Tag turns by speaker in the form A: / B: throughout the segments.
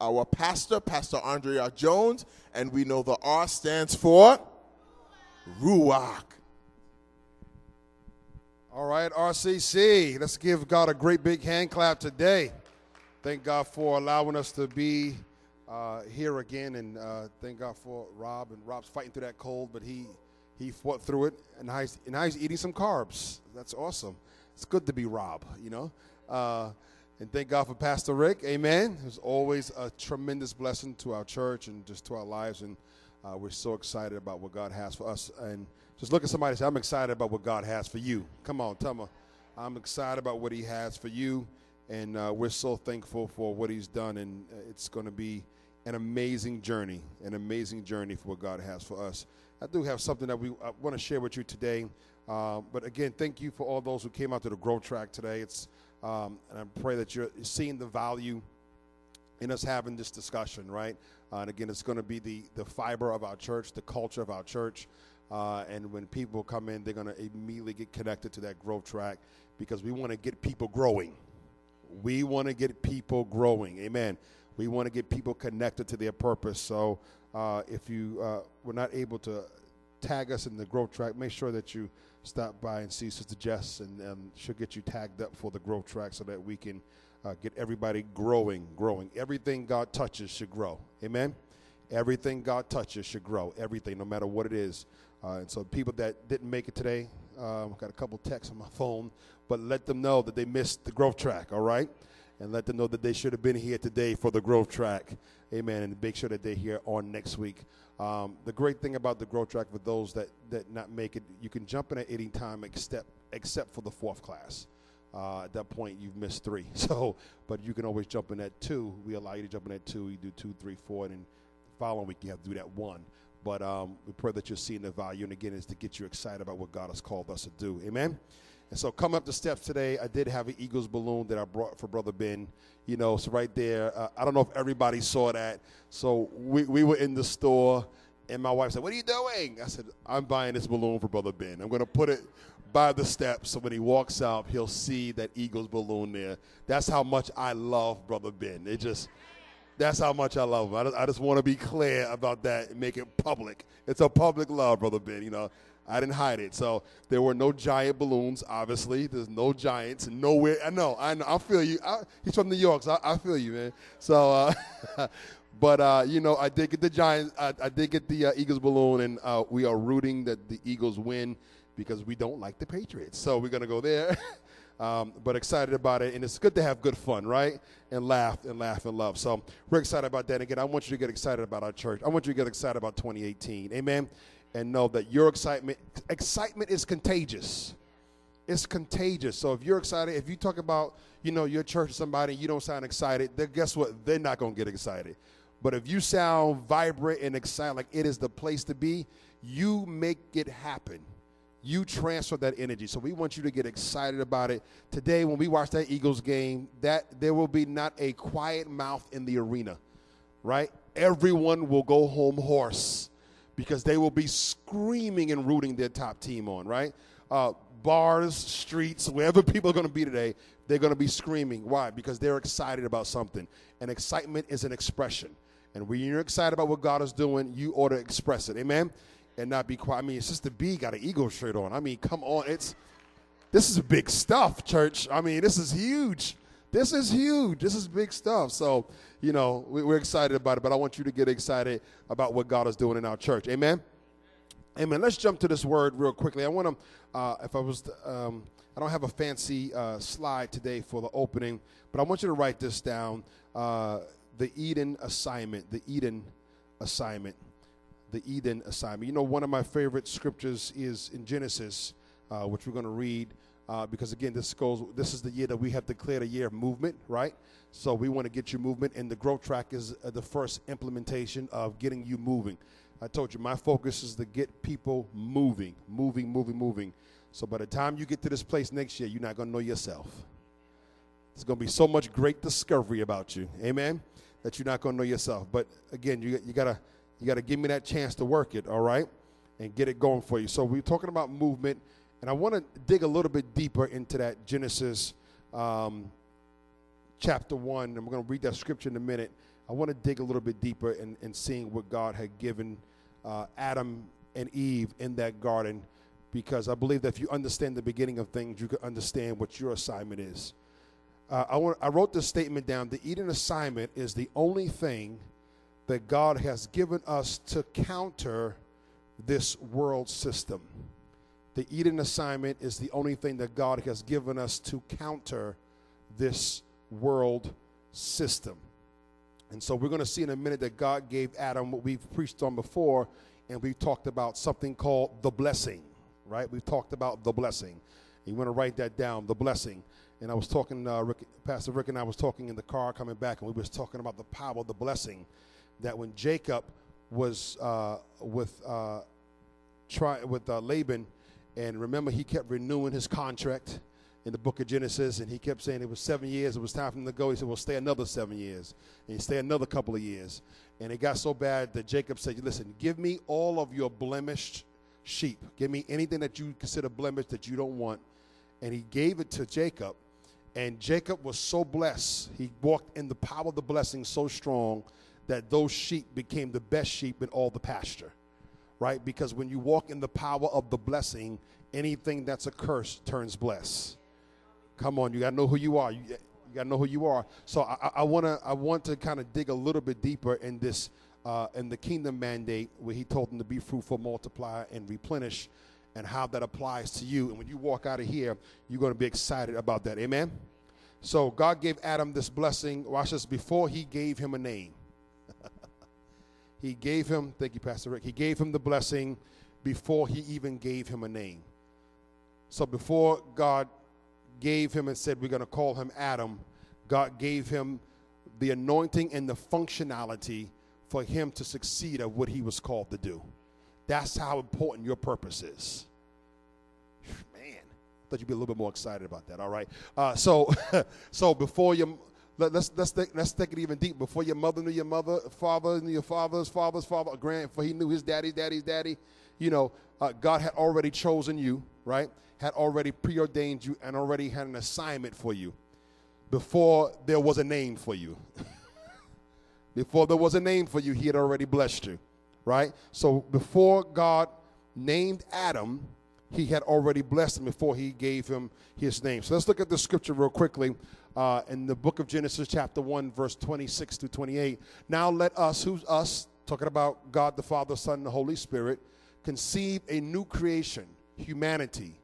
A: our pastor, Pastor Andrea Jones, and we know the R stands for Ruach.
B: All right, RCC, let's give God a great big hand clap today. Thank God for allowing us to be uh, here again, and uh, thank God for Rob. And Rob's fighting through that cold, but he he fought through it, and now he's, and now he's eating some carbs. That's awesome. It's good to be Rob, you know. Uh, and thank God for Pastor Rick. Amen. It's always a tremendous blessing to our church and just to our lives, and uh, we're so excited about what God has for us. And just look at somebody and say, I'm excited about what God has for you. Come on, tell me. I'm excited about what He has for you. And uh, we're so thankful for what He's done. And uh, it's going to be an amazing journey, an amazing journey for what God has for us. I do have something that we want to share with you today. Uh, but again, thank you for all those who came out to the Growth Track today. It's um, and I pray that you're seeing the value in us having this discussion, right? Uh, and again, it's going to be the the fiber of our church, the culture of our church. Uh, and when people come in, they're going to immediately get connected to that growth track because we want to get people growing. We want to get people growing. Amen. We want to get people connected to their purpose. So uh, if you uh, were not able to tag us in the growth track, make sure that you stop by and see Sister Jess, and um, she'll get you tagged up for the growth track so that we can uh, get everybody growing, growing. Everything God touches should grow. Amen. Everything God touches should grow. Everything, no matter what it is. Uh, and so people that didn't make it today, um, got a couple texts on my phone, but let them know that they missed the growth track, all right? And let them know that they should have been here today for the growth track. Amen. And make sure that they're here on next week. Um, the great thing about the growth track for those that, that not make it, you can jump in at any time except, except for the fourth class. Uh, at that point, you've missed three. So, but you can always jump in at two. We allow you to jump in at two. You do two, three, four, and then the following week you have to do that one. But um, we pray that you're seeing the value. And again, is to get you excited about what God has called us to do. Amen. And so, come up the steps today. I did have an Eagles balloon that I brought for Brother Ben. You know, so right there. Uh, I don't know if everybody saw that. So we we were in the store, and my wife said, "What are you doing?" I said, "I'm buying this balloon for Brother Ben. I'm going to put it." by the steps so when he walks out he'll see that eagles balloon there that's how much i love brother ben it just that's how much I love him. I just, I just want to be clear about that and make it public. It's a public love, Brother Ben. You know, I didn't hide it. So there were no giant balloons, obviously. There's no giants. Nowhere. I know. I know. I feel you. I, he's from New York, so I, I feel you, man. So, uh, but, uh, you know, I did get the Giants. I, I did get the uh, Eagles balloon, and uh, we are rooting that the Eagles win because we don't like the Patriots. So we're to go there. Um, but excited about it, and it's good to have good fun, right? And laugh and laugh and love. So we're excited about that. Again, I want you to get excited about our church. I want you to get excited about 2018. Amen. And know that your excitement excitement is contagious. It's contagious. So if you're excited, if you talk about you know your church or somebody, you don't sound excited, then guess what? They're not going to get excited. But if you sound vibrant and excited, like it is the place to be, you make it happen you transfer that energy. So we want you to get excited about it. Today, when we watch that Eagles game, that there will be not a quiet mouth in the arena, right? Everyone will go home hoarse because they will be screaming and rooting their top team on, right? Uh, bars, streets, wherever people are going to be today, they're going to be screaming. Why? Because they're excited about something. And excitement is an expression. And when you're excited about what God is doing, you ought to express it. Amen? and not be quiet. I mean, Sister B got an ego shirt on. I mean, come on, it's this is big stuff, church. I mean, this is huge. This is huge. This is big stuff. So, you know, we're excited about it, but I want you to get excited about what God is doing in our church. Amen. Amen. Let's jump to this word real quickly. I want to, uh, if I was, um, I don't have a fancy uh, slide today for the opening, but I want you to write this down. Uh, the Eden assignment. The Eden assignment the Eden assignment. You know, one of my favorite scriptures is in Genesis, uh, which we're going to read. Uh, because again, this goes. This is the year that we have declared a year of movement, right? So we want to get you movement, and the growth track is uh, the first implementation of getting you moving. I told you my focus is to get people moving, moving, moving, moving. So by the time you get to this place next year, you're not going to know yourself. There's going to be so much great discovery about you, amen, that you're not going to know yourself. But again, you you got to you got to give me that chance to work it, all right, and get it going for you. So we're talking about movement, and I want to dig a little bit deeper into that Genesis um, chapter 1, and we're going to read that scripture in a minute. I want to dig a little bit deeper in, in seeing what God had given uh, Adam and Eve in that garden because I believe that if you understand the beginning of things, you can understand what your assignment is. Uh, I, want, I wrote this statement down. The Eden assignment is the only thing that God has given us to counter this world system. The Eden assignment is the only thing that God has given us to counter this world system. And so we're going to see in a minute that God gave Adam what we've preached on before, and we've talked about something called the blessing, right? We've talked about the blessing. You want to write that down, the blessing. And I was talking, uh, Rick, Pastor Rick and I was talking in the car coming back, and we was talking about the power of the blessing. That when Jacob was uh, with uh, try with uh, Laban, and remember he kept renewing his contract in the book of Genesis, and he kept saying it was seven years, it was time for him to go. He said, Well, stay another seven years. And stay another couple of years. And it got so bad that Jacob said, Listen, give me all of your blemished sheep. Give me anything that you consider blemished that you don't want. And he gave it to Jacob. And Jacob was so blessed. He walked in the power of the blessing so strong that those sheep became the best sheep in all the pasture. Right? Because when you walk in the power of the blessing, anything that's a curse turns blessed. Come on, you got to know who you are. You, you got to know who you are. So I, I want to I want to kind of dig a little bit deeper in this uh, in the kingdom mandate where he told them to be fruitful, multiply, and replenish, and how that applies to you. And when you walk out of here, you're going to be excited about that. Amen. So God gave Adam this blessing. Watch this before He gave him a name. He gave him. Thank you, Pastor Rick. He gave him the blessing before He even gave him a name. So before God gave him and said, We're going to call him Adam, God gave him the anointing and the functionality for him to succeed at what he was called to do. That's how important your purpose is. Man, I thought you'd be a little bit more excited about that. All right. Uh, so, so before you let, us let's take, let's take it even deep. Before your mother knew your mother, father knew your father's father's father, grand, for he knew his daddy's daddy's daddy. You know, uh, God had already chosen you, right? had already preordained you and already had an assignment for you before there was a name for you. before there was a name for you, he had already blessed you, right? So before God named Adam, he had already blessed him before he gave him his name. So let's look at the scripture real quickly uh, in the book of Genesis, chapter 1, verse 26 to 28. Now let us, who's us, talking about God the Father, Son, and the Holy Spirit, conceive a new creation, humanity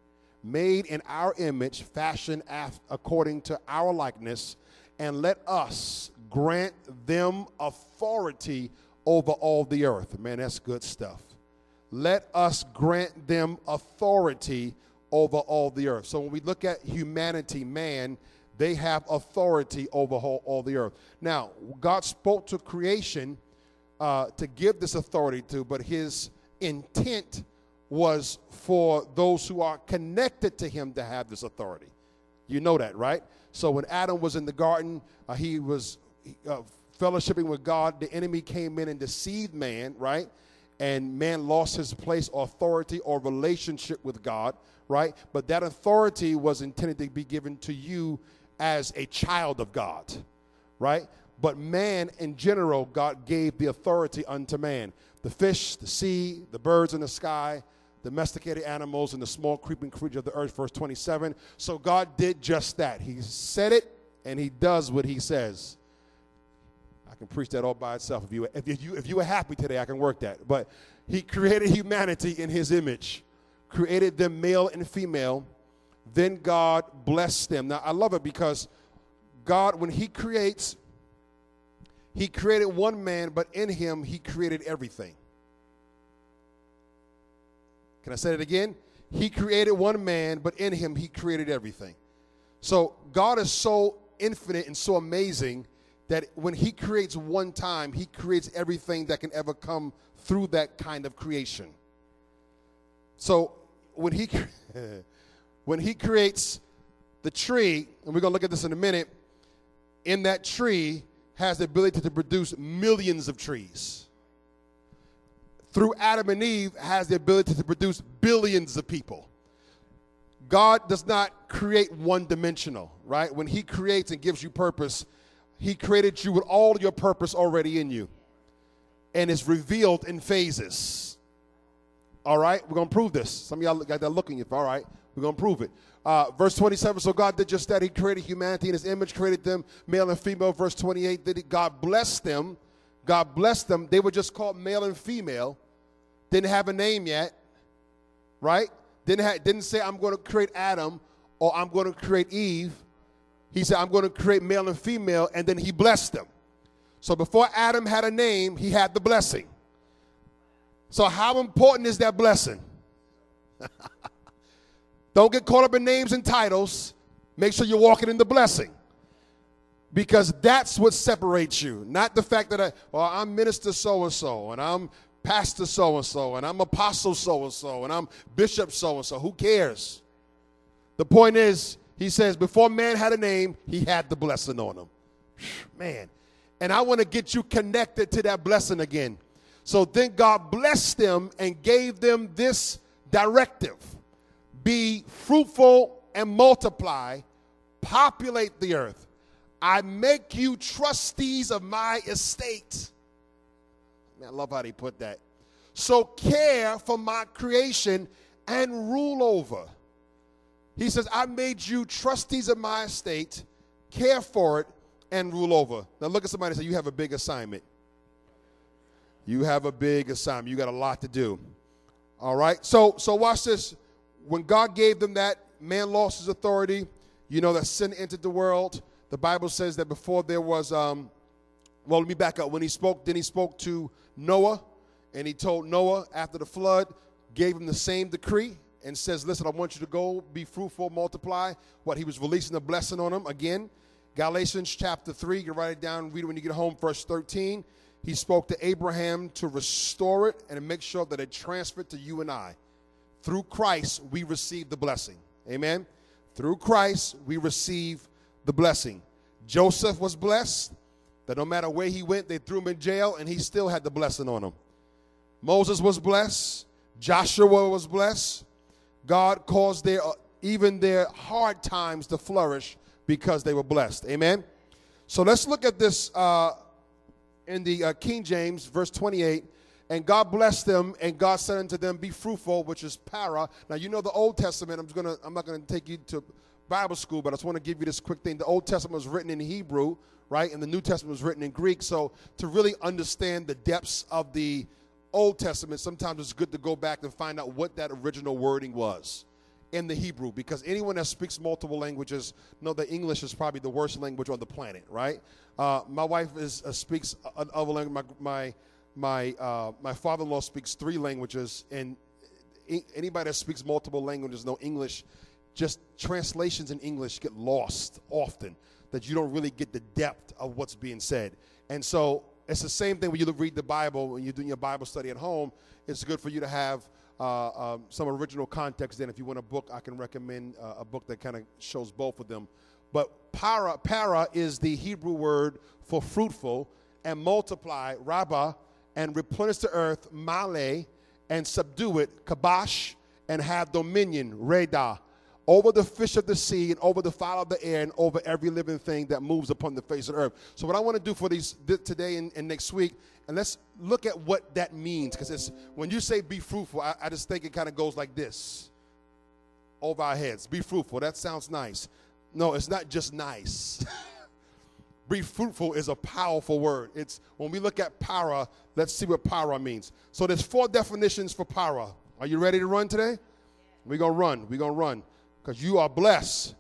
B: made in our image, fashioned according to our likeness, and let us grant them authority over all the earth. Man, that's good stuff. Let us grant them authority over all the earth. So when we look at humanity, man, they have authority over all, all the earth. Now, God spoke to creation uh, to give this authority to, but his intent was for those who are connected to him to have this authority. You know that, right? So when Adam was in the garden, uh, he was uh, fellowshipping with God. The enemy came in and deceived man, right? And man lost his place, authority, or relationship with God, right? But that authority was intended to be given to you as a child of God, right? But man in general, God gave the authority unto man. The fish, the sea, the birds in the sky, domesticated animals, and the small creeping creature of the earth, verse 27. So God did just that. He said it, and He does what He says. I can preach that all by itself. If you, if you, if you were happy today, I can work that. But He created humanity in His image, created them male and female. Then God blessed them. Now, I love it because God, when He creates, He created one man, but in Him, He created everything. Can I say it again? He created one man, but in him, he created everything. So God is so infinite and so amazing that when he creates one time, he creates everything that can ever come through that kind of creation. So when he when he creates the tree, and we're going to look at this in a minute, in that tree has the ability to produce millions of trees through Adam and Eve has the ability to produce billions of people. God does not create one dimensional, right? When He creates and gives you purpose, He created you with all your purpose already in you. And it's revealed in phases. All right, we're gonna prove this. Some of y'all got that looking. If all right, we're gonna prove it. Uh, verse 27. So God did just that. He created humanity in His image, created them male and female. Verse 28. Did God blessed them? God blessed them. They were just called male and female. Didn't have a name yet, right? Didn't ha- didn't say I'm going to create Adam or I'm going to create Eve. He said I'm going to create male and female, and then He blessed them. So before Adam had a name, he had the blessing. So, how important is that blessing? Don't get caught up in names and titles. Make sure you're walking in the blessing. Because that's what separates you. Not the fact that I, well, I'm minister so and so, and I'm pastor so and so, and I'm apostle so and so, and I'm bishop so and so. Who cares? The point is, he says, before man had a name, he had the blessing on him. Man. And I want to get you connected to that blessing again. So then God blessed them and gave them this directive be fruitful and multiply, populate the earth. I make you trustees of my estate. I love how they put that. So care for my creation and rule over. He says, I made you trustees of my estate, care for it, and rule over. Now look at somebody and say, You have a big assignment. You have a big assignment. You got a lot to do. All right. So so watch this. When God gave them that, man lost his authority. You know that sin entered the world. The Bible says that before there was um, well, let me back up. When he spoke, then he spoke to Noah, and he told Noah after the flood, gave him the same decree, and says, Listen, I want you to go, be fruitful, multiply. What he was releasing a blessing on him again. Galatians chapter 3, you can write it down, read it when you get home, verse 13. He spoke to Abraham to restore it and make sure that it transferred to you and I. Through Christ, we receive the blessing. Amen. Through Christ, we receive the blessing. Joseph was blessed that no matter where he went, they threw him in jail and he still had the blessing on him. Moses was blessed. Joshua was blessed. God caused their even their hard times to flourish because they were blessed. Amen. So let's look at this uh, in the uh, King James, verse 28. And God blessed them, and God said unto them, Be fruitful, which is para. Now you know the Old Testament. I'm gonna I'm not gonna take you to Bible school, but I just want to give you this quick thing. The Old Testament was written in Hebrew, right? And the New Testament was written in Greek. So to really understand the depths of the Old Testament, sometimes it's good to go back and find out what that original wording was in the Hebrew because anyone that speaks multiple languages know that English is probably the worst language on the planet, right? Uh, my wife is uh, speaks other language. My my my, uh, my father-in-law speaks three languages, and anybody that speaks multiple languages know English. Just translations in English get lost often. That you don't really get the depth of what's being said, and so it's the same thing when you read the Bible when you're doing your Bible study at home. It's good for you to have uh, um, some original context. Then, if you want a book, I can recommend uh, a book that kind of shows both of them. But para, para is the Hebrew word for fruitful, and multiply, rabba, and replenish the earth, male, and subdue it, kabash, and have dominion, reda, over the fish of the sea and over the fowl of the air and over every living thing that moves upon the face of the earth. So, what I want to do for these today and, and next week, and let's look at what that means, because it's when you say be fruitful, I, I just think it kind of goes like this over our heads. Be fruitful. That sounds nice. No, it's not just nice. be fruitful is a powerful word. It's when we look at para, let's see what para means. So there's four definitions for para. Are you ready to run today? We're gonna run. We're gonna run because you are blessed,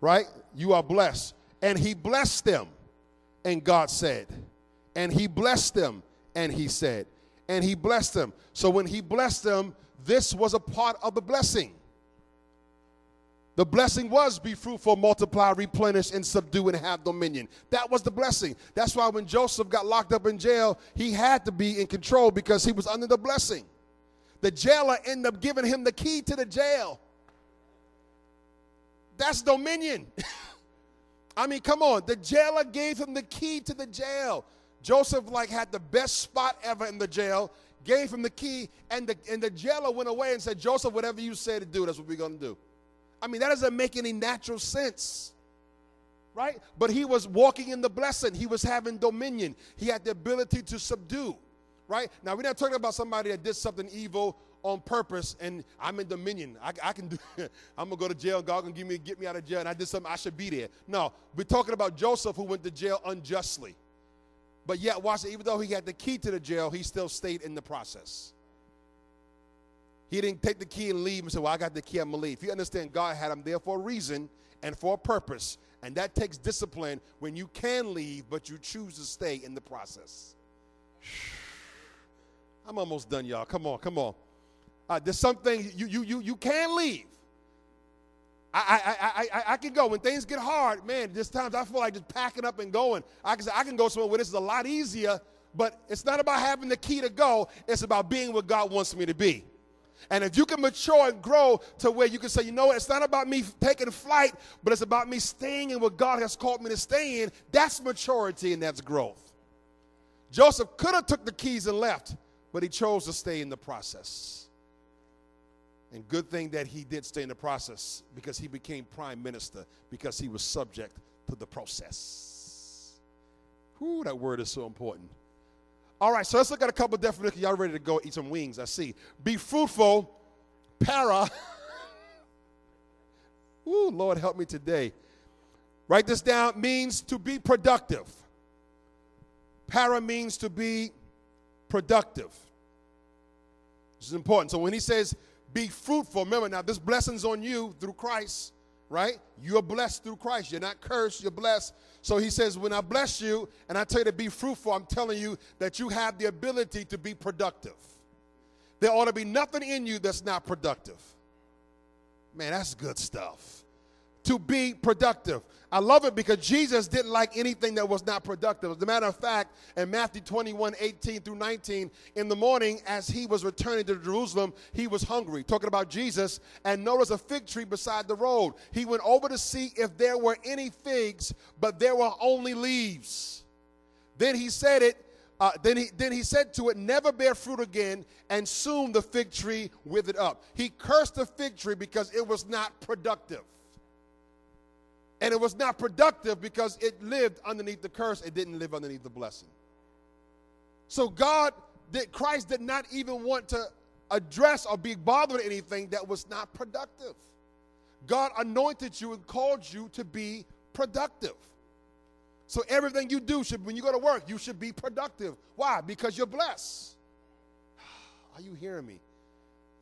B: right? You are blessed. And he blessed them, and God said, and he blessed them, and he said, and he blessed them. So when he blessed them, this was a part of the blessing. The blessing was be fruitful, multiply, replenish, and subdue and have dominion. That was the blessing. That's why when Joseph got locked up in jail, he had to be in control because he was under the blessing. The jailer ended up giving him the key to the jail. That's dominion. I mean, come on. The jailer gave him the key to the jail. Joseph like had the best spot ever in the jail, gave him the key, and the and the jailer went away and said, Joseph, whatever you say to do, that's what we're gonna do. I mean, that doesn't make any natural sense. Right? But he was walking in the blessing. He was having dominion. He had the ability to subdue. Right? Now, we're not talking about somebody that did something evil on purpose and I'm in dominion. I, I can do I'm gonna go to jail, God gonna give me get me out of jail, and I did something, I should be there. No, we're talking about Joseph who went to jail unjustly. But yet, watch it, even though he had the key to the jail, he still stayed in the process. He didn't take the key and leave and say, Well, I got the key, I'm gonna leave. You understand, God had him there for a reason and for a purpose. And that takes discipline when you can leave, but you choose to stay in the process. I'm almost done, y'all. Come on, come on. Uh, there's something you, you, you, you can leave. I, I, I, I, I can go. When things get hard, man, there's times I feel like just packing up and going. I can I can go somewhere where this is a lot easier, but it's not about having the key to go. It's about being where God wants me to be. And if you can mature and grow to where you can say, you know what, it's not about me taking flight, but it's about me staying in what God has called me to stay in, that's maturity and that's growth. Joseph could have took the keys and left, but he chose to stay in the process. And good thing that he did stay in the process because he became prime minister because he was subject to the process. Whoo, that word is so important. All right, so let's look at a couple definitions. Y'all ready to go eat some wings? I see. Be fruitful, para. Ooh, Lord, help me today. Write this down. Means to be productive. Para means to be productive. This is important. So when he says be fruitful, remember now, this blessing's on you through Christ, right? You're blessed through Christ. You're not cursed, you're blessed. So he says, when I bless you and I tell you to be fruitful, I'm telling you that you have the ability to be productive. There ought to be nothing in you that's not productive. Man, that's good stuff to be productive. I love it because Jesus didn't like anything that was not productive. As a matter of fact, in Matthew 21 18 through 19, in the morning, as he was returning to Jerusalem, he was hungry. Talking about Jesus, and noticed a fig tree beside the road. He went over to see if there were any figs, but there were only leaves. Then he said it. Uh, then, he, then he said to it, Never bear fruit again, and soon the fig tree withered up. He cursed the fig tree because it was not productive. And it was not productive because it lived underneath the curse, it didn't live underneath the blessing. So God did Christ did not even want to address or be bothered with anything that was not productive. God anointed you and called you to be productive. So everything you do should when you go to work, you should be productive. Why? Because you're blessed. Are you hearing me?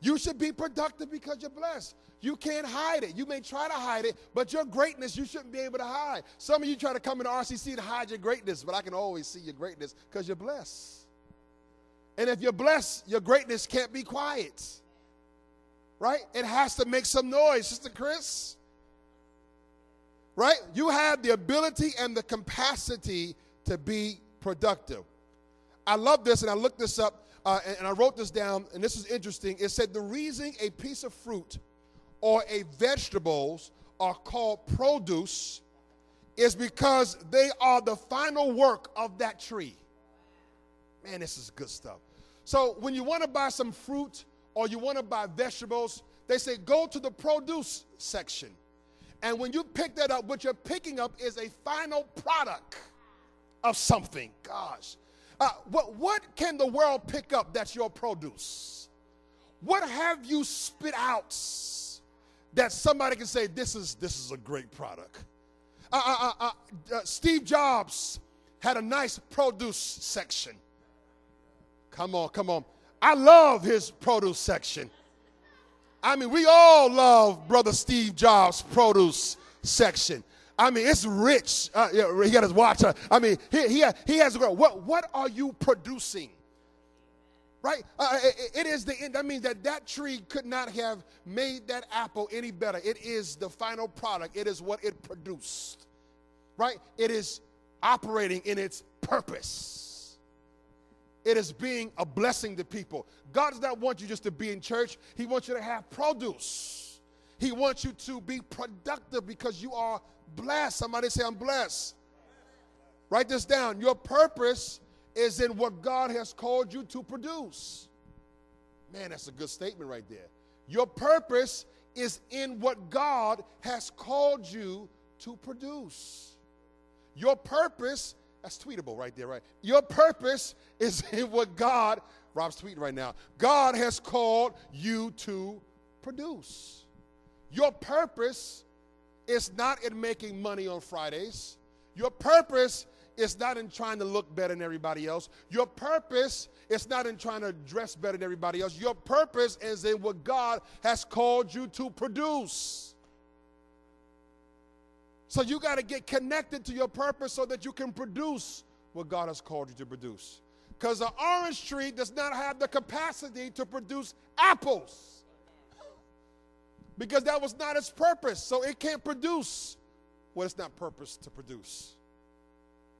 B: You should be productive because you're blessed. You can't hide it. You may try to hide it, but your greatness you shouldn't be able to hide. Some of you try to come into RCC to hide your greatness, but I can always see your greatness because you're blessed. And if you're blessed, your greatness can't be quiet. Right? It has to make some noise, Sister Chris. Right? You have the ability and the capacity to be productive. I love this, and I looked this up, uh, and, and I wrote this down, and this is interesting. It said the reason a piece of fruit or a vegetables are called produce is because they are the final work of that tree. Man, this is good stuff. So when you want to buy some fruit or you want to buy vegetables, they say go to the produce section. And when you pick that up, what you're picking up is a final product of something. Gosh. Uh, what, what can the world pick up that's your produce? What have you spit out that somebody can say, this is, this is a great product. Uh, uh, uh, uh, Steve Jobs had a nice produce section. Come on, come on. I love his produce section. I mean, we all love Brother Steve Jobs' produce section. I mean, it's rich. Uh, he got his watch. Uh, I mean, he, he, he has a girl. What, what are you producing? right? Uh, it, it is the end. That means that that tree could not have made that apple any better. It is the final product, it is what it produced, right? It is operating in its purpose. It is being a blessing to people. God does not want you just to be in church, He wants you to have produce. He wants you to be productive because you are blessed. Somebody say, I'm blessed. Write this down. Your purpose is in what God has called you to produce. Man, that's a good statement right there. Your purpose is in what God has called you to produce. Your purpose, that's tweetable right there, right? Your purpose is in what God, Rob's tweeting right now, God has called you to produce. Your purpose is not in making money on Fridays. Your purpose is not in trying to look better than everybody else. Your purpose is not in trying to dress better than everybody else. Your purpose is in what God has called you to produce. So you got to get connected to your purpose so that you can produce what God has called you to produce. Because an orange tree does not have the capacity to produce apples. Because that was not its purpose. So it can't produce what it's not purpose to produce.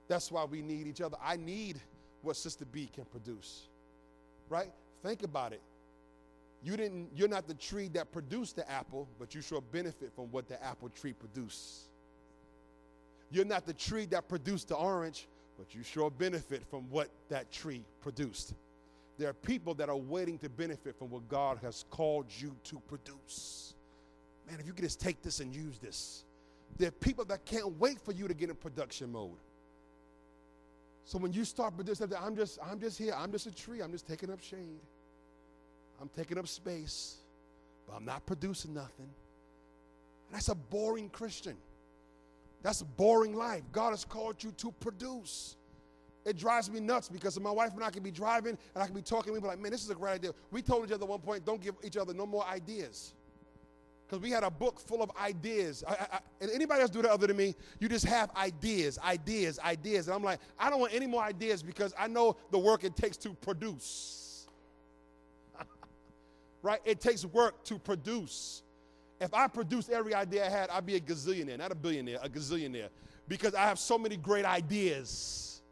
B: That's why we need each other. I need what Sister B can produce. Right? Think about it. You didn't, you're not the tree that produced the apple, but you sure benefit from what the apple tree produced. You're not the tree that produced the orange, but you sure benefit from what that tree produced. There are people that are waiting to benefit from what God has called you to produce. Man, if you could just take this and use this. There are people that can't wait for you to get in production mode. So when you start producing, I'm just, I'm just here. I'm just a tree. I'm just taking up shade. I'm taking up space, but I'm not producing nothing. That's a boring Christian. That's a boring life. God has called you to produce. It drives me nuts because my wife and I can be driving and I can be talking. We be like, man, this is a great idea. We told each other at one point, don't give each other no more ideas because we had a book full of ideas. I, I, anybody else do that other than me? You just have ideas, ideas, ideas. And I'm like, I don't want any more ideas because I know the work it takes to produce. right? It takes work to produce. If I produced every idea I had, I'd be a gazillionaire, not a billionaire, a gazillionaire, because I have so many great ideas.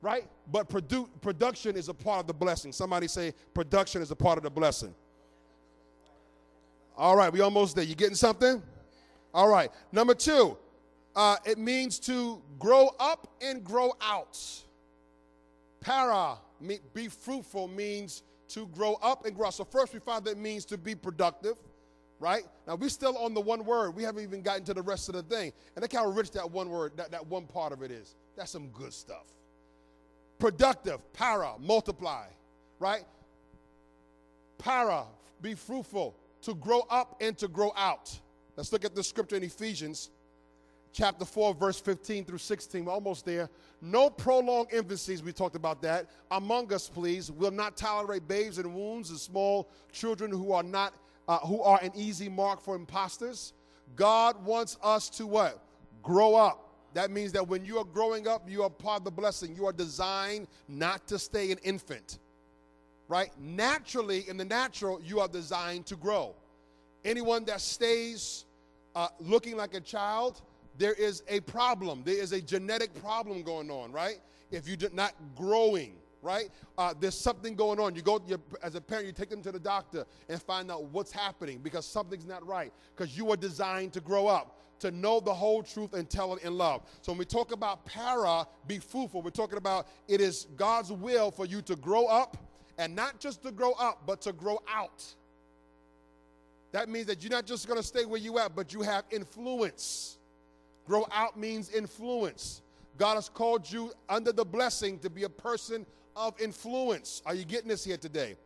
B: Right? But produ- production is a part of the blessing. Somebody say, production is a part of the blessing. All right, we almost there. You getting something? All right. Number two, uh, it means to grow up and grow out. Para, be fruitful, means to grow up and grow. So first we find that means to be productive, right? Now we're still on the one word. We haven't even gotten to the rest of the thing. And look how rich that one word, that, that one part of it is. That's some good stuff. Productive, para, multiply, right? Para, be fruitful to grow up and to grow out. Let's look at the scripture in Ephesians chapter 4, verse 15 through 16. We're almost there. No prolonged infancies, we talked about that. Among us, please, we'll not tolerate babes and wounds and small children who are not uh, who are an easy mark for imposters. God wants us to what? Grow up. That means that when you are growing up, you are part of the blessing. You are designed not to stay an infant right? Naturally, in the natural, you are designed to grow. Anyone that stays uh, looking like a child, there is a problem. There is a genetic problem going on, right? If you're not growing, right? Uh, there's something going on. You go, as a parent, you take them to the doctor and find out what's happening because something's not right. Because you are designed to grow up, to know the whole truth and tell it in love. So when we talk about para, be fruitful, we're talking about it is God's will for you to grow up and not just to grow up, but to grow out. That means that you're not just going to stay where you at, but you have influence. Grow out means influence. God has called you under the blessing to be a person of influence. Are you getting this here today?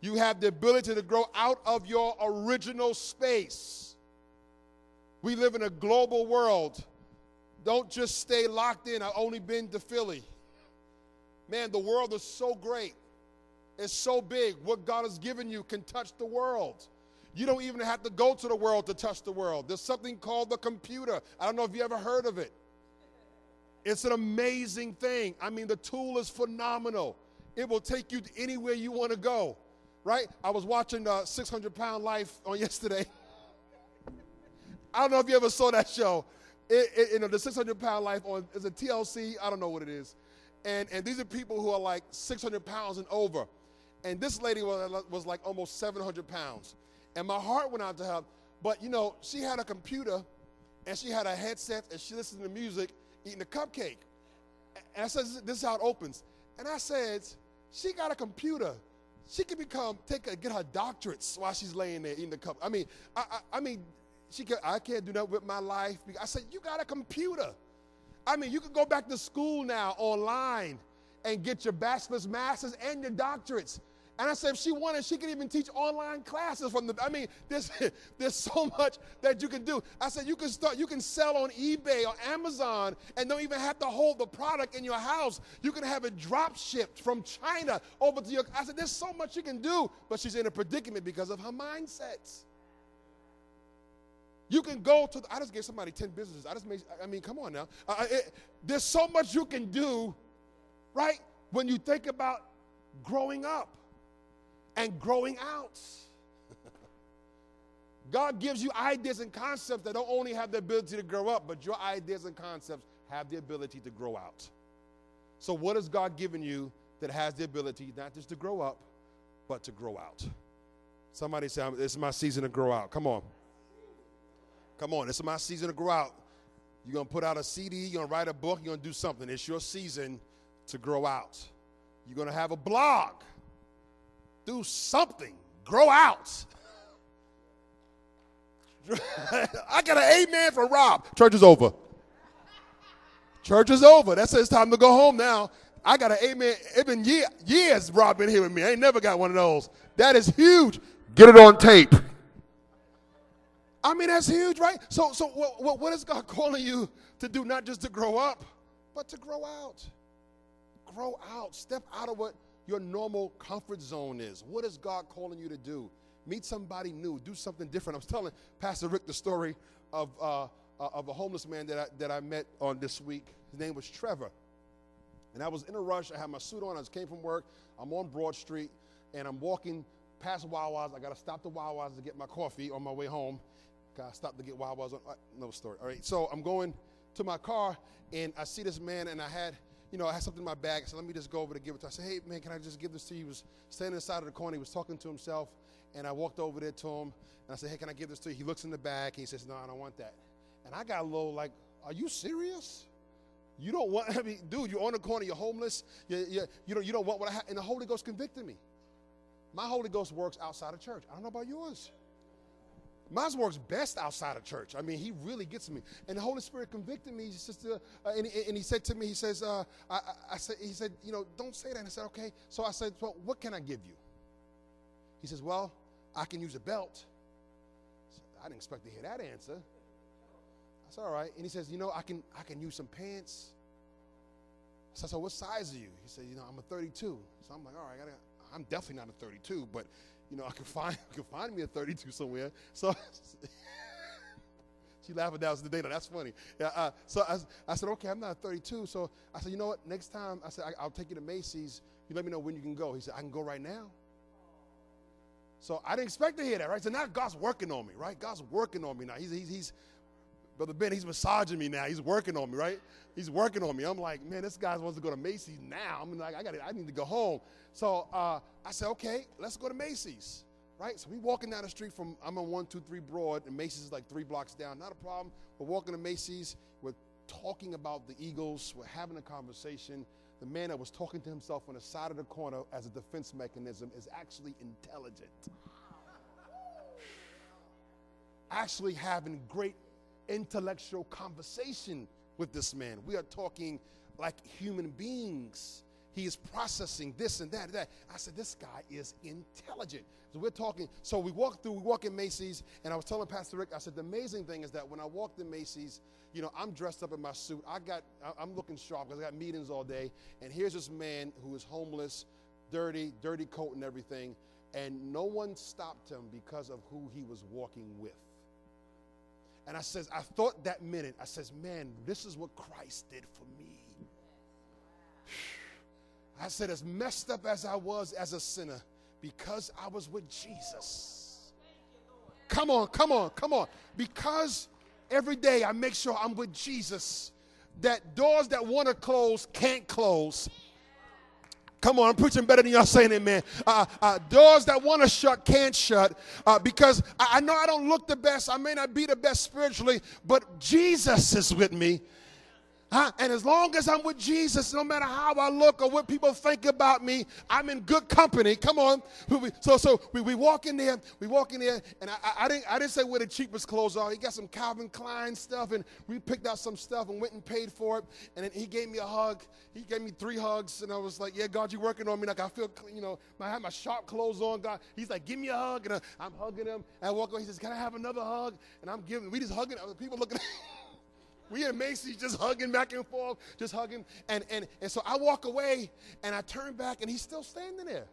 B: You have the ability to grow out of your original space. We live in a global world. Don't just stay locked in. I've only been to Philly. Man, the world is so great is so big. What God has given you can touch the world. You don't even have to go to the world to touch the world. There's something called the computer. I don't know if you ever heard of it. It's an amazing thing. I mean, the tool is phenomenal. It will take you anywhere you want to go, right? I was watching uh, 600 Pound Life on yesterday. I don't know if you ever saw that show. It, it, you know, the 600 Pound Life on is a TLC. I don't know what it is. And, and these are people who are like 600 pounds and over. And this lady was, was like almost 700 pounds. And my heart went out to her. But, you know, she had a computer and she had a headset and she listened to music eating a cupcake. And I said, This is how it opens. And I said, She got a computer. She could become, take a, get her doctorates while she's laying there eating the cup. I mean, I, I, I mean, she could, I can't do that with my life. I said, you got a computer. I mean, you can go back to school now online and get your bachelor's, master's, and your doctorates. And I said, if she wanted, she could even teach online classes from the. I mean, there's there's so much that you can do. I said, you can start, you can sell on eBay or Amazon and don't even have to hold the product in your house. You can have it drop shipped from China over to your. I said, there's so much you can do, but she's in a predicament because of her mindsets. You can go to. The, I just gave somebody ten businesses. I just made. I mean, come on now. Uh, it, there's so much you can do, right? When you think about growing up and growing out. God gives you ideas and concepts that don't only have the ability to grow up, but your ideas and concepts have the ability to grow out. So, what has God given you that has the ability not just to grow up, but to grow out? Somebody say, This is my season to grow out. Come on. Come on, this is my season to grow out. You're going to put out a CD, you're going to write a book, you're going to do something. It's your season to grow out. You're going to have a blog do something, grow out. I got an amen for Rob. Church is over. Church is over. That says it's time to go home now. I got an amen. It's been year, years Rob been here with me. I ain't never got one of those. That is huge. Get it on tape. I mean, that's huge, right? So, so what, what, what is God calling you to do? Not just to grow up, but to grow out. Grow out. Step out of what your normal comfort zone is. What is God calling you to do? Meet somebody new, do something different. I was telling Pastor Rick the story of, uh, uh, of a homeless man that I, that I met on this week. His name was Trevor. And I was in a rush. I had my suit on. I just came from work. I'm on Broad Street, and I'm walking past Wawa's. I got to stop the Wawa's to get my coffee on my way home. Got to stop to get Wawa's. On, uh, no story. All right. So I'm going to my car, and I see this man, and I had – you know, I had something in my bag. I said, let me just go over to give it to him. I said, hey, man, can I just give this to you? He was standing inside of the corner. He was talking to himself. And I walked over there to him. And I said, hey, can I give this to you? He looks in the bag. He says, no, I don't want that. And I got a little like, are you serious? You don't want, I mean, dude, you're on the corner. You're homeless. You, you, you, don't, you don't want what I have. And the Holy Ghost convicted me. My Holy Ghost works outside of church. I don't know about yours. Mine works best outside of church. I mean, he really gets me. And the Holy Spirit convicted me. Says, uh, and, and, he, said to me, he says, uh, I, I, said, he said, you know, don't say that. And I said, okay. So I said, well, what can I give you? He says, well, I can use a belt. I, said, I didn't expect to hear that answer. That's all right. And he says, you know, I can, I can use some pants. I said, so what size are you? He said, you know, I'm a 32. So I'm like, all right, I gotta, I'm definitely not a 32, but you know, I could find could find me a 32 somewhere. So she laughed at that was the data. That's funny. Yeah, uh, so I, I, said, okay, I'm not a 32. So I said, you know what? Next time, I said, I, will take you to Macy's. You let me know when you can go. He said, I can go right now. So I didn't expect to hear that, right? So now God's working on me, right? God's working on me now. He's, he's, he's Brother Ben, he's massaging me now. He's working on me, right? He's working on me. I'm like, man, this guy wants to go to Macy's now. I'm like, I got I need to go home. So uh, I said, okay, let's go to Macy's, right? So we walking down the street from I'm on one, two, three Broad, and Macy's is like three blocks down. Not a problem. We're walking to Macy's. We're talking about the Eagles. We're having a conversation. The man that was talking to himself on the side of the corner as a defense mechanism is actually intelligent. actually having great intellectual conversation with this man. We are talking like human beings. He is processing this and that and that. I said, this guy is intelligent. So we're talking. So we walk through, we walk in Macy's, and I was telling Pastor Rick, I said, the amazing thing is that when I walked in Macy's, you know, I'm dressed up in my suit. I got, I'm looking sharp because I got meetings all day. And here's this man who is homeless, dirty, dirty coat and everything. And no one stopped him because of who he was walking with. And I says, I thought that minute, I says, man, this is what Christ did for me. I said, as messed up as I was as a sinner, because I was with Jesus. Come on, come on, come on. Because every day I make sure I'm with Jesus, that doors that want to close can't close Come on, I'm preaching better than y'all saying it, man. Uh, uh, doors that want to shut can't shut uh, because I, I know I don't look the best. I may not be the best spiritually, but Jesus is with me. Huh? And as long as I'm with Jesus, no matter how I look or what people think about me, I'm in good company. Come on. So so we, we walk in there, we walk in there, and I, I, didn't I didn't say where the cheapest clothes are. He got some Calvin Klein stuff, and we picked out some stuff and went and paid for it. And then he gave me a hug. He gave me three hugs, and I was like, "Yeah, God, you're working on me. Like I feel, you know, I have my sharp clothes on. God, He's like, give me a hug, and I'm hugging him. And I walk away. He says, "Can I have another hug?" And I'm giving. We just hugging. Other people looking. We in Macy's just hugging back and forth, just hugging. And, and, and so I walk away and I turn back and he's still standing there.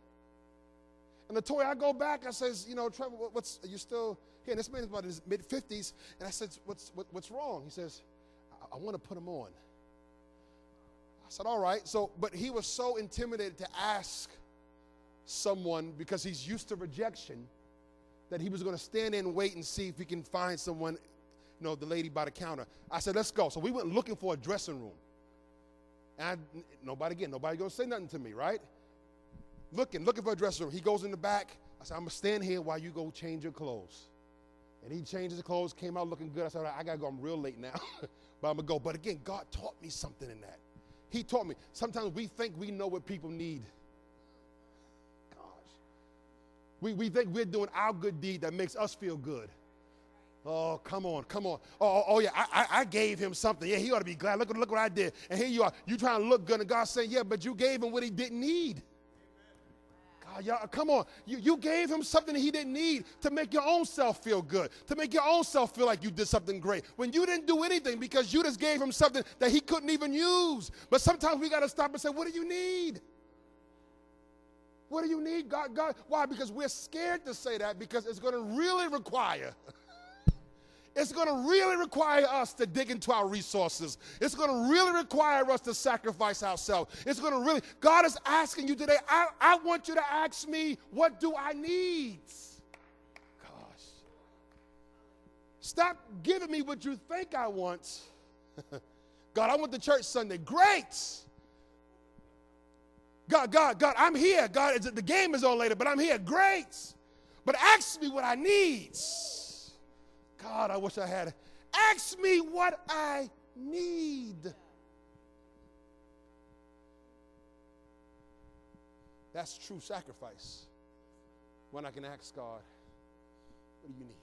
B: And the toy, I go back, I says, you know, Trevor, what's, are you still here? And this man's about his mid 50s. And I said, what's, what, what's wrong? He says, I, I want to put him on. I said, all right. So, but he was so intimidated to ask someone because he's used to rejection that he was going to stand and wait and see if he can find someone you know, the lady by the counter. I said, let's go. So we went looking for a dressing room. And I, nobody, again, nobody gonna say nothing to me, right? Looking, looking for a dressing room. He goes in the back. I said, I'm gonna stand here while you go change your clothes. And he changed his clothes, came out looking good. I said, I gotta go, I'm real late now, but I'm gonna go. But again, God taught me something in that. He taught me. Sometimes we think we know what people need. Gosh. We, we think we're doing our good deed that makes us feel good. Oh, come on, come on. Oh, oh, oh yeah, I, I, I, gave him something. Yeah, he ought to be glad. Look, look what I did. And here you are. You trying to look good, and God saying, yeah, but you gave him what he didn't need. God, y'all, come on. You, you gave him something he didn't need to make your own self feel good, to make your own self feel like you did something great. When you didn't do anything because you just gave him something that he couldn't even use. But sometimes we got to stop and say, what do you need? What do you need, God? God? Why? Because we're scared to say that because it's going to really require it's going to really require us to dig into our resources. It's going to really require us to sacrifice ourselves. It's going to really, God is asking you today, I, I want you to ask me, what do I need? Gosh. Stop giving me what you think I want. God, I want the church Sunday. Great. God, God, God, I'm here. God, the game is on later, but I'm here. Great. But ask me what I need. God, I wish I had. Ask me what I need. That's true sacrifice. When I can ask God, what do you need?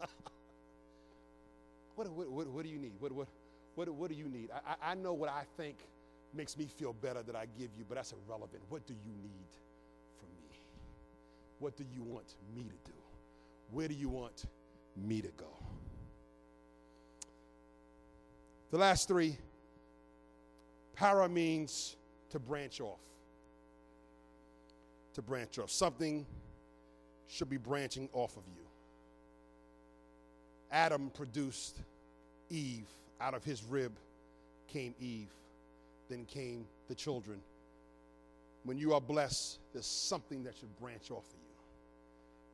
B: what, what, what, what, do you need? What, what, what, what do you need? I, I know what I think makes me feel better that I give you, but that's irrelevant. What do you need from me? What do you want me to do? Where do you want me to go. The last three para means to branch off. To branch off. Something should be branching off of you. Adam produced Eve. Out of his rib came Eve. Then came the children. When you are blessed, there's something that should branch off of you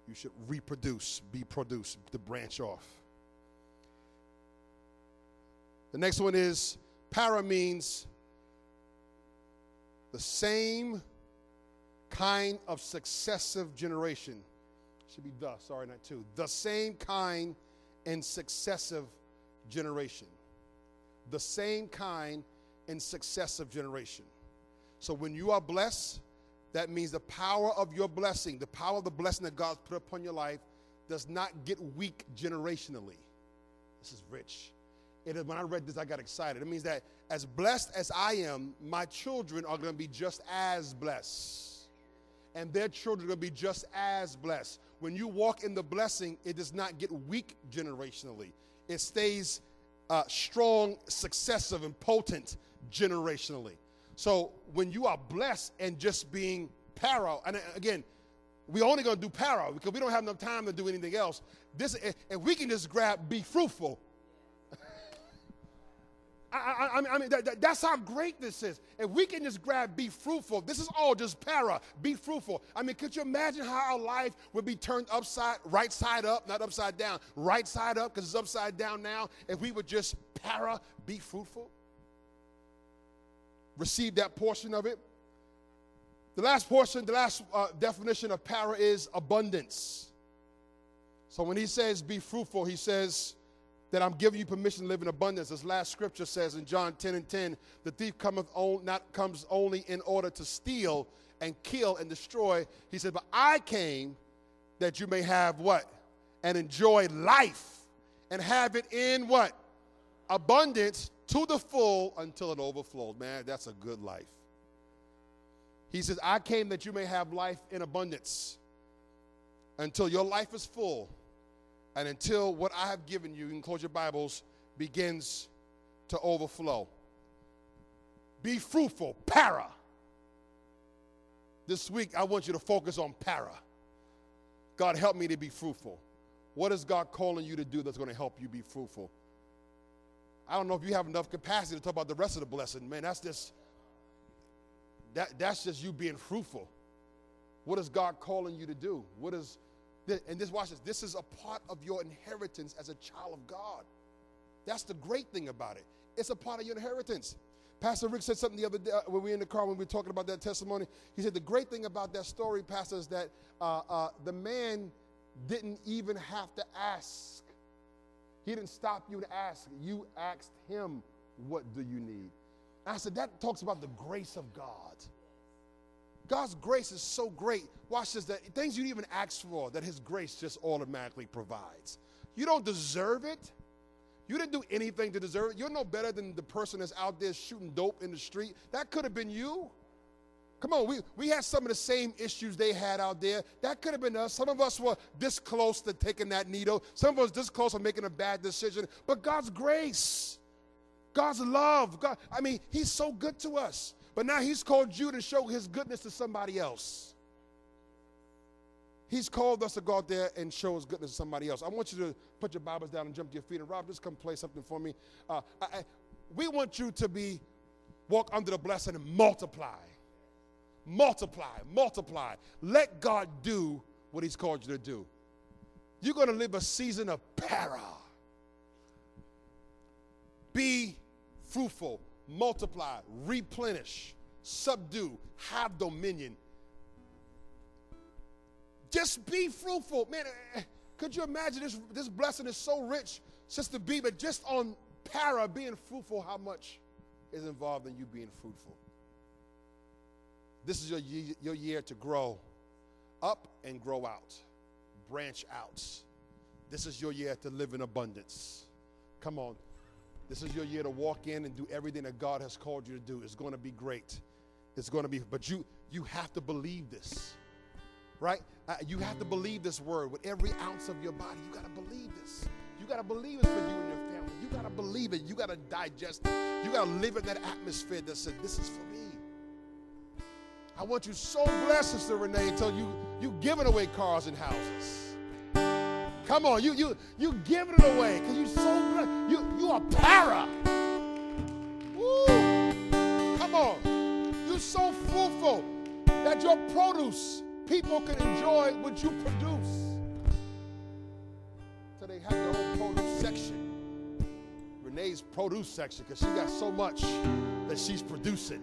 B: you should reproduce, be produced, to branch off. The next one is para means the same kind of successive generation. Should be the, sorry, not two. The same kind and successive generation. The same kind and successive generation. So when you are blessed, that means the power of your blessing, the power of the blessing that God's put upon your life, does not get weak generationally. This is rich. It is, when I read this, I got excited. It means that as blessed as I am, my children are going to be just as blessed. And their children are going to be just as blessed. When you walk in the blessing, it does not get weak generationally, it stays uh, strong, successive, and potent generationally. So when you are blessed and just being para, and again, we only gonna do para because we don't have enough time to do anything else. This, and we can just grab be fruitful. I, I, I, mean, that, that's how great this is. If we can just grab be fruitful, this is all just para, be fruitful. I mean, could you imagine how our life would be turned upside, right side up, not upside down, right side up because it's upside down now, if we would just para, be fruitful? Receive that portion of it. The last portion, the last uh, definition of para is abundance. So when he says be fruitful, he says that I'm giving you permission to live in abundance. This last scripture says in John 10 and 10, the thief cometh on, not comes only in order to steal and kill and destroy. He said, But I came that you may have what? And enjoy life and have it in what? Abundance to the full until it overflows. Man, that's a good life. He says, I came that you may have life in abundance until your life is full and until what I have given you, you can close your Bibles, begins to overflow. Be fruitful, para. This week, I want you to focus on para. God, help me to be fruitful. What is God calling you to do that's going to help you be fruitful? I don't know if you have enough capacity to talk about the rest of the blessing. Man, that's just that, that's just you being fruitful. What is God calling you to do? What is and this watch this. This is a part of your inheritance as a child of God. That's the great thing about it. It's a part of your inheritance. Pastor Rick said something the other day uh, when we were in the car when we were talking about that testimony. He said the great thing about that story, Pastor, is that uh, uh, the man didn't even have to ask. He didn't stop you to ask. You asked him, "What do you need?" And I said that talks about the grace of God. God's grace is so great. Watch this, that things you even ask for, that His grace just automatically provides. You don't deserve it. You didn't do anything to deserve it. You're no better than the person that's out there shooting dope in the street. That could have been you. Come on, we, we had some of the same issues they had out there. That could have been us. Some of us were this close to taking that needle. Some of us this close to making a bad decision. But God's grace, God's love, God, I mean, He's so good to us. But now he's called you to show his goodness to somebody else. He's called us to go out there and show his goodness to somebody else. I want you to put your Bibles down and jump to your feet. And Rob, just come play something for me. Uh, I, I, we want you to be walk under the blessing and multiply. Multiply, multiply. Let God do what he's called you to do. You're going to live a season of para. Be fruitful multiply, replenish, subdue, have dominion. Just be fruitful. Man, eh, eh, could you imagine this, this blessing is so rich, Sister B, but just on para being fruitful, how much is involved in you being fruitful? This is your, your year to grow up and grow out, branch out. This is your year to live in abundance. Come on. This is your year to walk in and do everything that God has called you to do. It's going to be great. It's going to be, but you you have to believe this, right? Uh, you have to believe this word with every ounce of your body. You got to believe this. You got to believe it for you and your family. You got to believe it. You got to digest it. You got to live in that atmosphere that said, "This is for me." I want you so blessed, Sister Renee, until you you giving away cars and houses. Come on, you you you giving it away because you so blessed. You you are para. Woo! Come on, you're so fruitful that your produce people can enjoy what you produce. So they have their own produce section. Renee's produce section because she got so much that she's producing.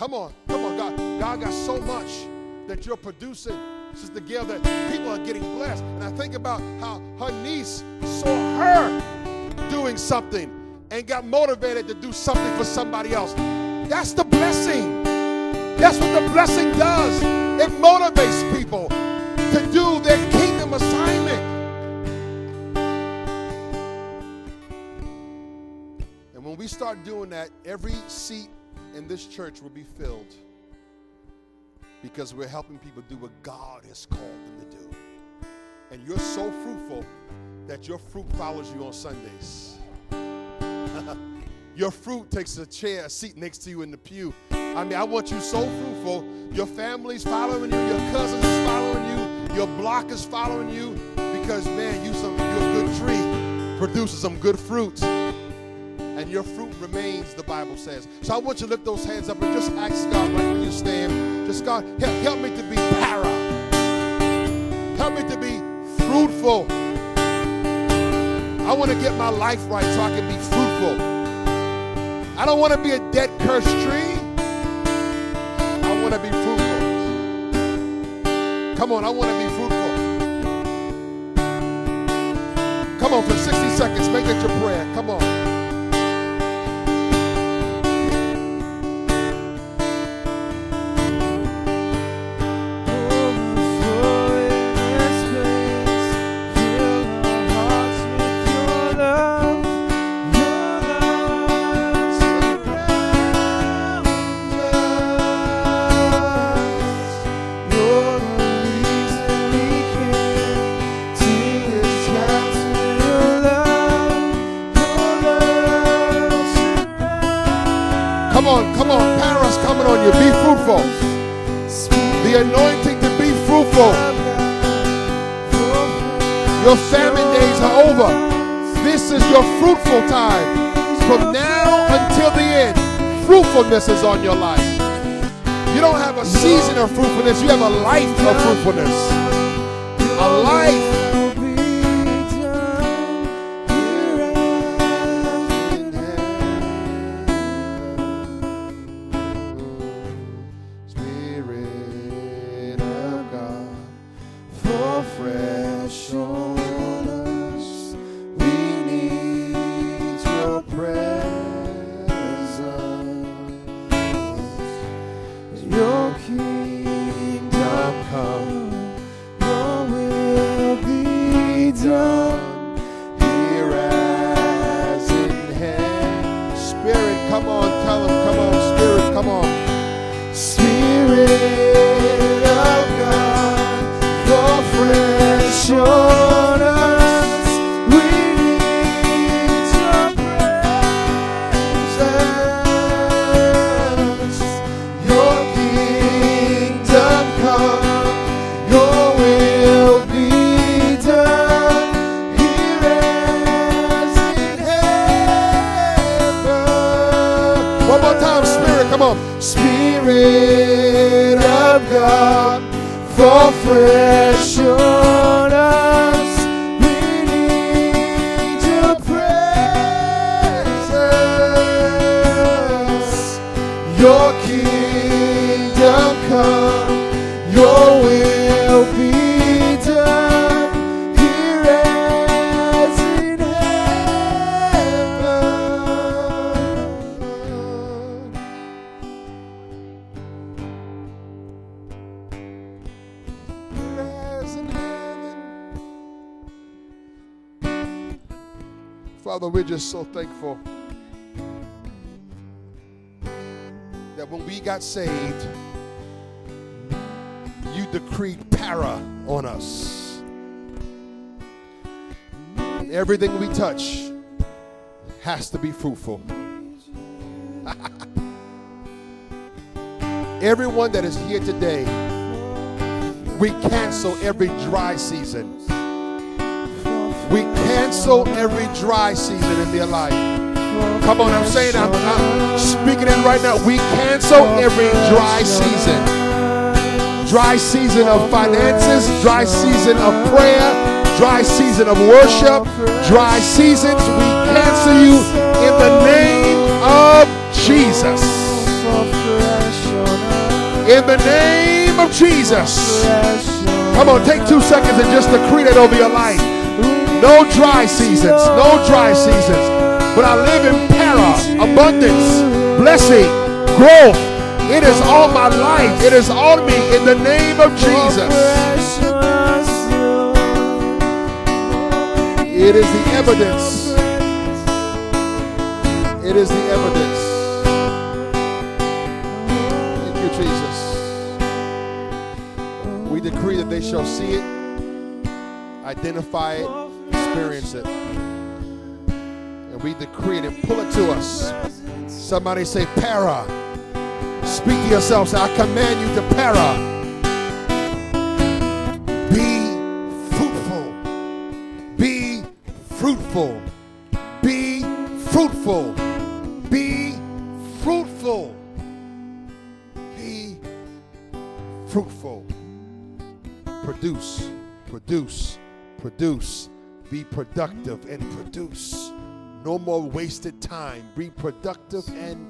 B: Come on, come on, God. God got so much that you're producing Sister Gail, that people are getting blessed. And I think about how her niece saw her doing something and got motivated to do something for somebody else. That's the blessing. That's what the blessing does. It motivates people to do their kingdom assignment. And when we start doing that, every seat in this church will be filled because we're helping people do what God has called them to do. And you're so fruitful that your fruit follows you on Sundays. your fruit takes a chair, a seat next to you in the pew. I mean, I want you so fruitful. Your family's following you, your cousins is following you, your block is following you because, man, you some you're a good tree, produces some good fruits and your fruit remains, the Bible says. So I want you to lift those hands up and just ask God right where you stand. Just God, help, help me to be para. Help me to be fruitful. I want to get my life right so I can be fruitful. I don't want to be a dead, cursed tree. I want to be fruitful. Come on, I want to be fruitful. Come on, for 60 seconds, make that your prayer. Come on. Over. This is your fruitful time. From now until the end, fruitfulness is on your life. You don't have a season of fruitfulness, you have a life of fruitfulness. A life. Kingdom come, your will be done here as in heaven. Here As in heaven. Father, we're just so thankful we got saved, you decreed para on us. Everything we touch has to be fruitful. Everyone that is here today, we cancel every dry season. We cancel every dry season in their life. Come on, I'm saying, I'm, I'm speaking it right now. We cancel every dry season. Dry season of finances, dry season of prayer, dry season of worship, dry seasons. We cancel you in the name of Jesus. In the name of Jesus. Come on, take two seconds and just decree that over your life. No dry seasons, no dry seasons. But I live in para, abundance, blessing, growth. It is all my life. It is on me in the name of Jesus. It is the evidence. It is the evidence. Thank you, Jesus. We decree that they shall see it, identify it, experience it. We decree it and pull it to us. Somebody say, para. Speak to yourself. Say, I command you to para. Be fruitful. Be fruitful. Be fruitful. Be fruitful. Be fruitful. Produce, produce, produce. Be productive and produce. No more wasted time. Be productive and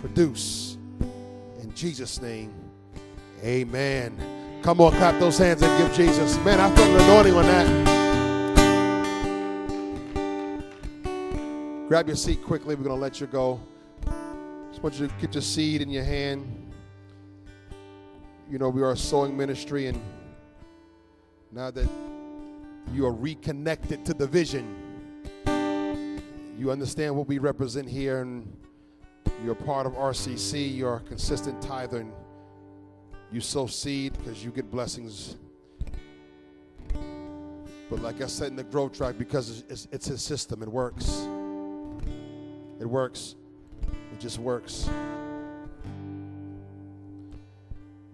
B: produce. In Jesus' name, amen. Come on, clap those hands and give Jesus. Man, I feel an anointing on that. grab your seat quickly. We're going to let you go. Just want you to get your seed in your hand. You know, we are a sowing ministry, and now that you are reconnected to the vision, you understand what we represent here, and you're part of RCC, you're a consistent tither, and you sow seed because you get blessings. But like I said in the growth track, because it's, it's a system, it works. It works. It just works.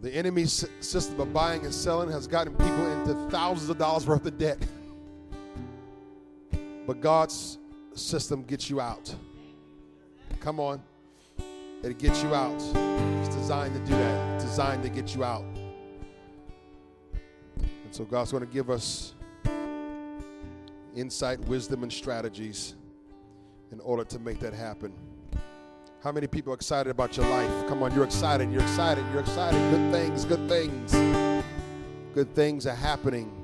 B: The enemy's system of buying and selling has gotten people into thousands of dollars worth of debt. But God's system gets you out. Come on. It gets you out. It's designed to do that. It's designed to get you out. And so God's going to give us insight, wisdom, and strategies in order to make that happen. How many people are excited about your life? Come on, you're excited, you're excited, you're excited. Good things, good things. Good things are happening.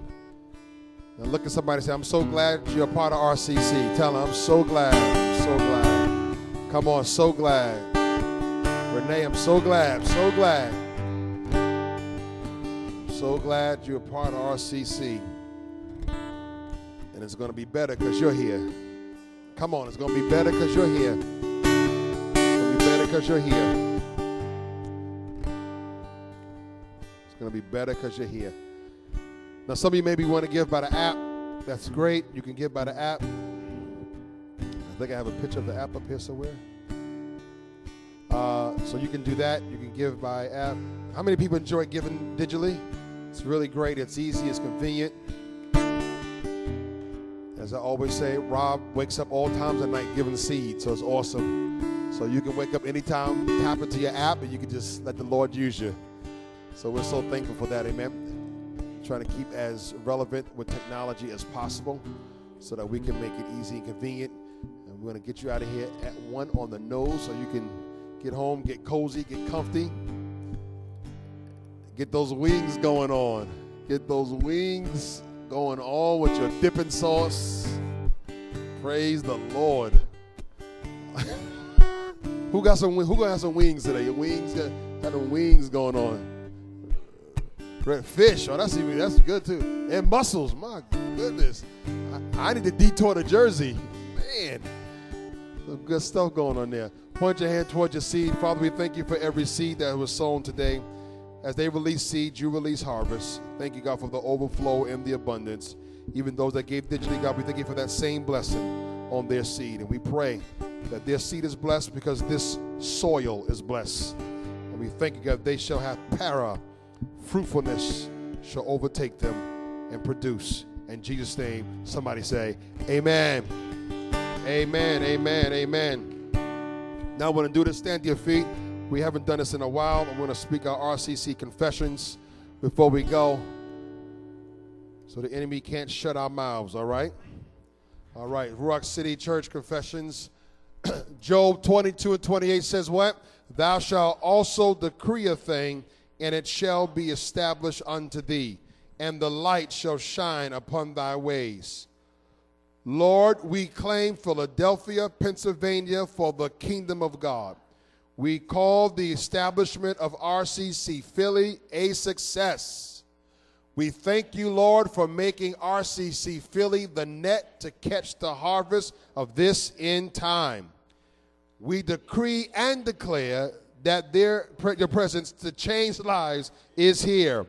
B: Look at somebody and say, I'm so glad you're a part of RCC. Tell them, I'm so glad, so glad. Come on, so glad. Renee, I'm so glad, so glad. so glad you're a part of RCC. And it's going to be better because you're here. Come on, it's going to be better because you're here It's going to be better because you're here. It's going to be better because you're here. Now, some of you maybe want to give by the app. That's great. You can give by the app. I think I have a picture of the app up here somewhere. Uh, so you can do that. You can give by app. How many people enjoy giving digitally? It's really great. It's easy. It's convenient. As I always say, Rob wakes up all times at night giving seed, so it's awesome. So you can wake up anytime, tap into your app, and you can just let the Lord use you. So we're so thankful for that. Amen. Trying to keep as relevant with technology as possible so that we can make it easy and convenient. And we're going to get you out of here at one on the nose so you can get home, get cozy, get comfy, get those wings going on. Get those wings going on with your dipping sauce. Praise the Lord. Who got some? Who gonna have some wings today? Your wings got got them wings going on. Red fish. Oh, that's even that's good too. And mussels. My goodness. I, I need to detour to Jersey. Man, some good stuff going on there. Point your hand towards your seed. Father, we thank you for every seed that was sown today. As they release seed, you release harvest. Thank you, God, for the overflow and the abundance. Even those that gave digitally, God, we thank you for that same blessing on their seed. And we pray that their seed is blessed because this soil is blessed. And we thank you, God, they shall have para, fruitfulness shall overtake them and produce. In Jesus' name, somebody say, Amen. Amen, amen, amen. Now I want to do this. Stand to your feet. We haven't done this in a while. I'm going to speak our RCC confessions before we go so the enemy can't shut our mouths, all right? All right, Rock City Church Confessions. Job 22 and 28 says, What? Thou shalt also decree a thing, and it shall be established unto thee, and the light shall shine upon thy ways. Lord, we claim Philadelphia, Pennsylvania for the kingdom of God. We call the establishment of RCC Philly a success. We thank you, Lord, for making RCC Philly the net to catch the harvest of this end time. We decree and declare that their, your presence to change lives is here.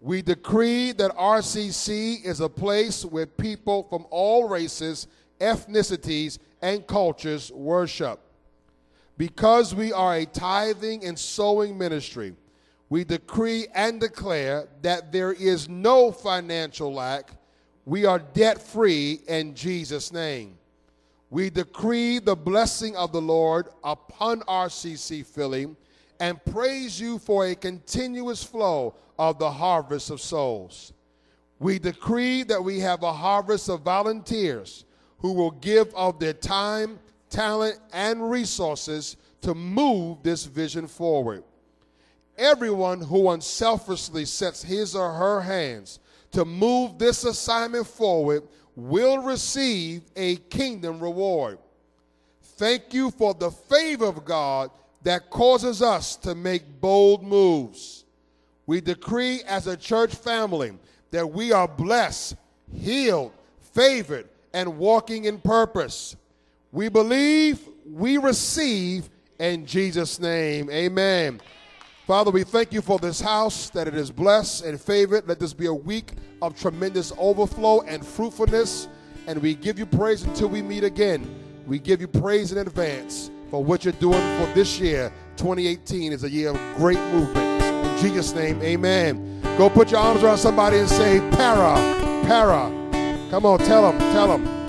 B: We decree that RCC is a place where people from all races, ethnicities, and cultures worship. Because we are a tithing and sowing ministry, we decree and declare that there is no financial lack. We are debt free in Jesus' name. We decree the blessing of the Lord upon RCC Philly and praise you for a continuous flow of the harvest of souls. We decree that we have a harvest of volunteers who will give of their time, talent, and resources to move this vision forward everyone who unselfishly sets his or her hands to move this assignment forward will receive a kingdom reward. Thank you for the favor of God that causes us to make bold moves. We decree as a church family that we are blessed, healed, favored, and walking in purpose. We believe, we receive in Jesus' name. Amen. Father, we thank you for this house, that it is blessed and favored. Let this be a week of tremendous overflow and fruitfulness. And we give you praise until we meet again. We give you praise in advance for what you're doing for this year. 2018 is a year of great movement. In Jesus' name, amen. Go put your arms around somebody and say, Para, para. Come on, tell them, tell them.